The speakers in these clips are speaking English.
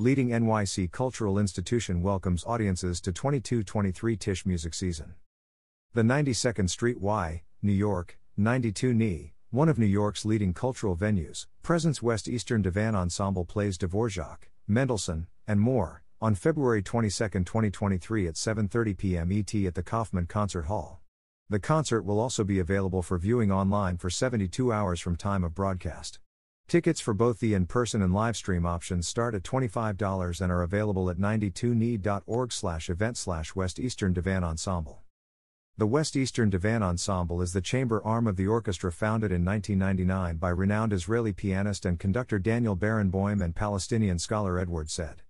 Leading NYC cultural institution welcomes audiences to 22 23 Tisch music season. The 92nd Street Y, New York, 92 NY, one of New York's leading cultural venues, presents West Eastern Divan Ensemble plays Dvorak, Mendelssohn, and more, on February 22, 2023 at 7:30 p.m. ET at the Kaufman Concert Hall. The concert will also be available for viewing online for 72 hours from time of broadcast. Tickets for both the in-person and live stream options start at $25 and are available at 92need.org/event slash West Eastern Divan Ensemble. The West Eastern Divan Ensemble is the chamber arm of the orchestra founded in 1999 by renowned Israeli pianist and conductor Daniel Barenboim and Palestinian scholar Edward Said.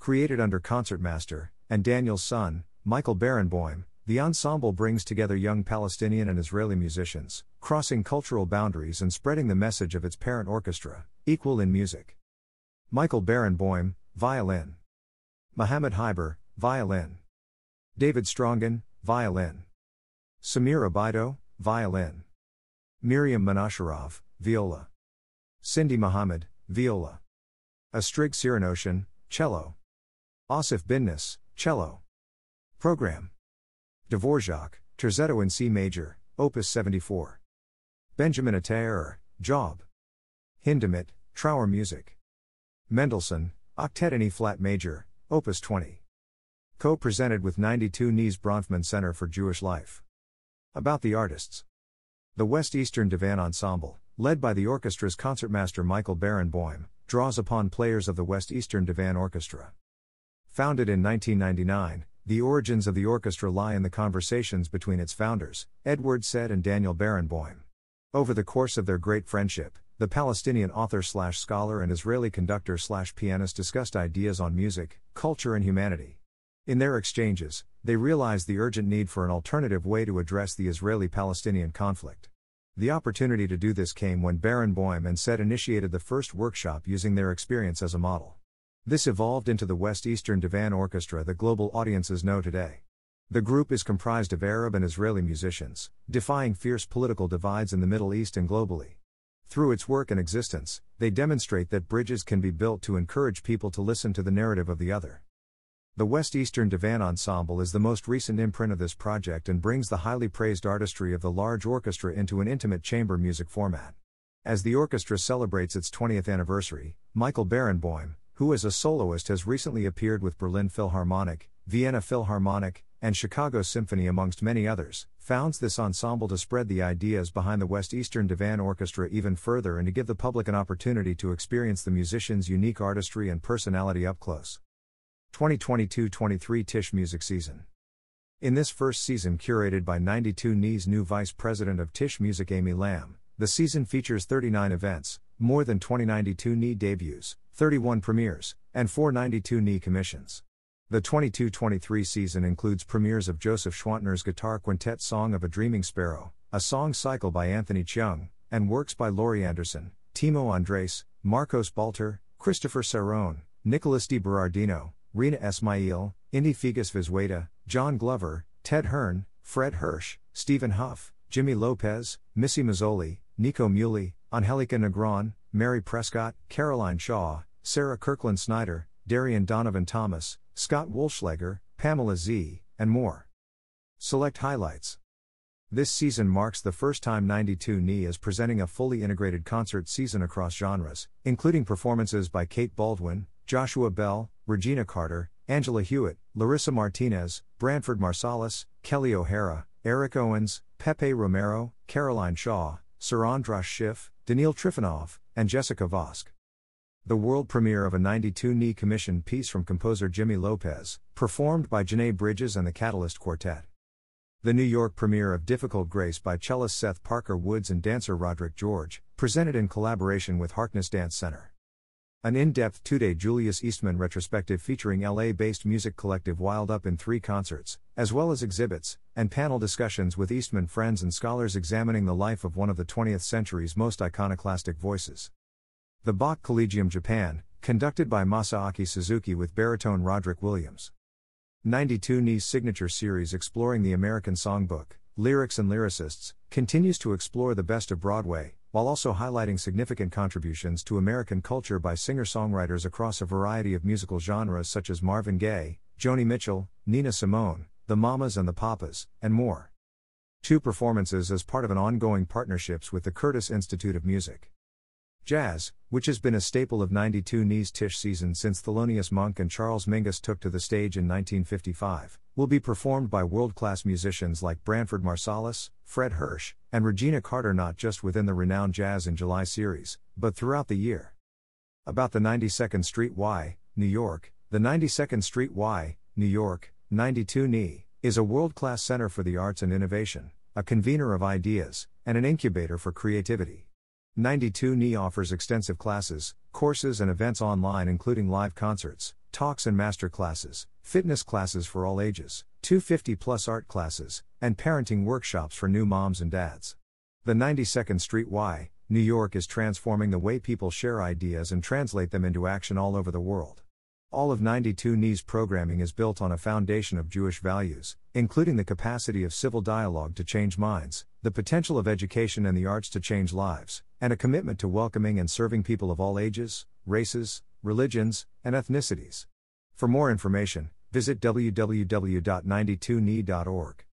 Created under concertmaster, and Daniel's son, Michael Barenboim, the ensemble brings together young Palestinian and Israeli musicians, crossing cultural boundaries and spreading the message of its parent orchestra, equal in music. Michael Barenboim, violin. Mohammed Heiber, violin. David Strongin, violin. Samir Abaido, violin. Miriam Menasherov, viola. Cindy Muhammad, viola. Astrig Siranossian, cello. Asif Binnas, cello. Program. Dvorak, Terzetto in C major, Opus 74. Benjamin Attahir, Job. Hindemith, Trauermusik. Mendelssohn, Octet in E flat major, Opus 20. Co presented with 92 NY's Bronfman Center for Jewish Life. About the artists The West Eastern Divan Ensemble, led by the orchestra's concertmaster Michael Barenboim, draws upon players of the West Eastern Divan Orchestra. Founded in 1999, the origins of the orchestra lie in the conversations between its founders, Edward Said and Daniel Barenboim. Over the course of their great friendship, the Palestinian author slash scholar and Israeli conductor slash pianist discussed ideas on music, culture, and humanity. In their exchanges, they realized the urgent need for an alternative way to address the Israeli Palestinian conflict. The opportunity to do this came when Barenboim and Said initiated the first workshop using their experience as a model. This evolved into the West Eastern Divan Orchestra that global audiences know today. The group is comprised of Arab and Israeli musicians, defying fierce political divides in the Middle East and globally. Through its work and existence, they demonstrate that bridges can be built to encourage people to listen to the narrative of the other. The West Eastern Divan Ensemble is the most recent imprint of this project and brings the highly praised artistry of the large orchestra into an intimate chamber music format. As the orchestra celebrates its 20th anniversary, Michael Barenboim, who as a soloist has recently appeared with Berlin Philharmonic, Vienna Philharmonic, and Chicago Symphony amongst many others, founds this ensemble to spread the ideas behind the West Eastern Divan Orchestra even further and to give the public an opportunity to experience the musician's unique artistry and personality up close. 2022 23 Tisch Music Season. In this first season, curated by 92 NY's new Vice President of Tisch Music Amy Lamb, the season features 39 events, more than 2092 NY debuts, 31 premieres, and 492 NY commissions. The 22 23 season includes premieres of Joseph Schwantner's guitar quintet Song of a Dreaming Sparrow, a song cycle by Anthony Cheung, and works by Laurie Anderson, Timo Andres, Marcos Balter, Christopher Cerrone, Nicholas Di Berardino, Reena Esmail, Inti Figgis-Vizueta, John Glover, Ted Hearne, Fred Hersch, Stephen Huff, Jimmy Lopez, Missy Mazzoli, Nico Muhly, Angelica Negron, Mary Prescott, Caroline Shaw, Sarah Kirkland Snider, Darian Donovan Thomas, Scott Wollschleger, Pamela Z., and more. Select highlights. This season marks the first time 92 NY is presenting a fully integrated concert season across genres, including performances by Kate Baldwin, Joshua Bell, Regina Carter, Angela Hewitt, Larissa Martinez, Branford Marsalis, Kelly O'Hara, Eric Owens, Pepe Romero, Caroline Shaw, Sir Andras Schiff, Daniil Trifonov, and Jessica Vosk. The world premiere of a 92 NY commissioned piece from composer Jimmy Lopez, performed by Janae Bridges and the Catalyst Quartet. The New York premiere of Difficult Grace by cellist Seth Parker Woods and dancer Roderick George, presented in collaboration with Harkness Dance Center. An in depth two day Julius Eastman retrospective featuring LA based music collective Wild Up in three concerts, as well as exhibits, and panel discussions with Eastman friends and scholars examining the life of one of the 20th century's most iconoclastic voices. The Bach Collegium Japan, conducted by Masaaki Suzuki with baritone Roderick Williams. 92 NY's signature series exploring the American songbook, lyrics and lyricists, continues to explore the best of Broadway, while also highlighting significant contributions to American culture by singer songwriters across a variety of musical genres such as Marvin Gaye, Joni Mitchell, Nina Simone, the Mamas and the Papas, and more. Two performances as part of an ongoing partnerships with the Curtis Institute of Music. Jazz, which has been a staple of 92 Knees Tisch season since Thelonious Monk and Charles Mingus took to the stage in 1955, will be performed by world class musicians like Branford Marsalis, Fred Hersch, and Regina Carter not just within the renowned Jazz in July series, but throughout the year. About the 92nd Street Y, New York, the 92nd Street Y, New York, 92 NY, is a world class center for the arts and innovation, a convener of ideas, and an incubator for creativity. 92 NY offers extensive classes, courses, and events online, including live concerts, talks and master classes, fitness classes for all ages, 250 plus art classes, and parenting workshops for new moms and dads. The 92nd Street Y, New York is transforming the way people share ideas and translate them into action all over the world. All of 92 NY's programming is built on a foundation of Jewish values, including the capacity of civil dialogue to change minds, the potential of education and the arts to change lives, and a commitment to welcoming and serving people of all ages, races, religions, and ethnicities. For more information, visit www.92ne.org.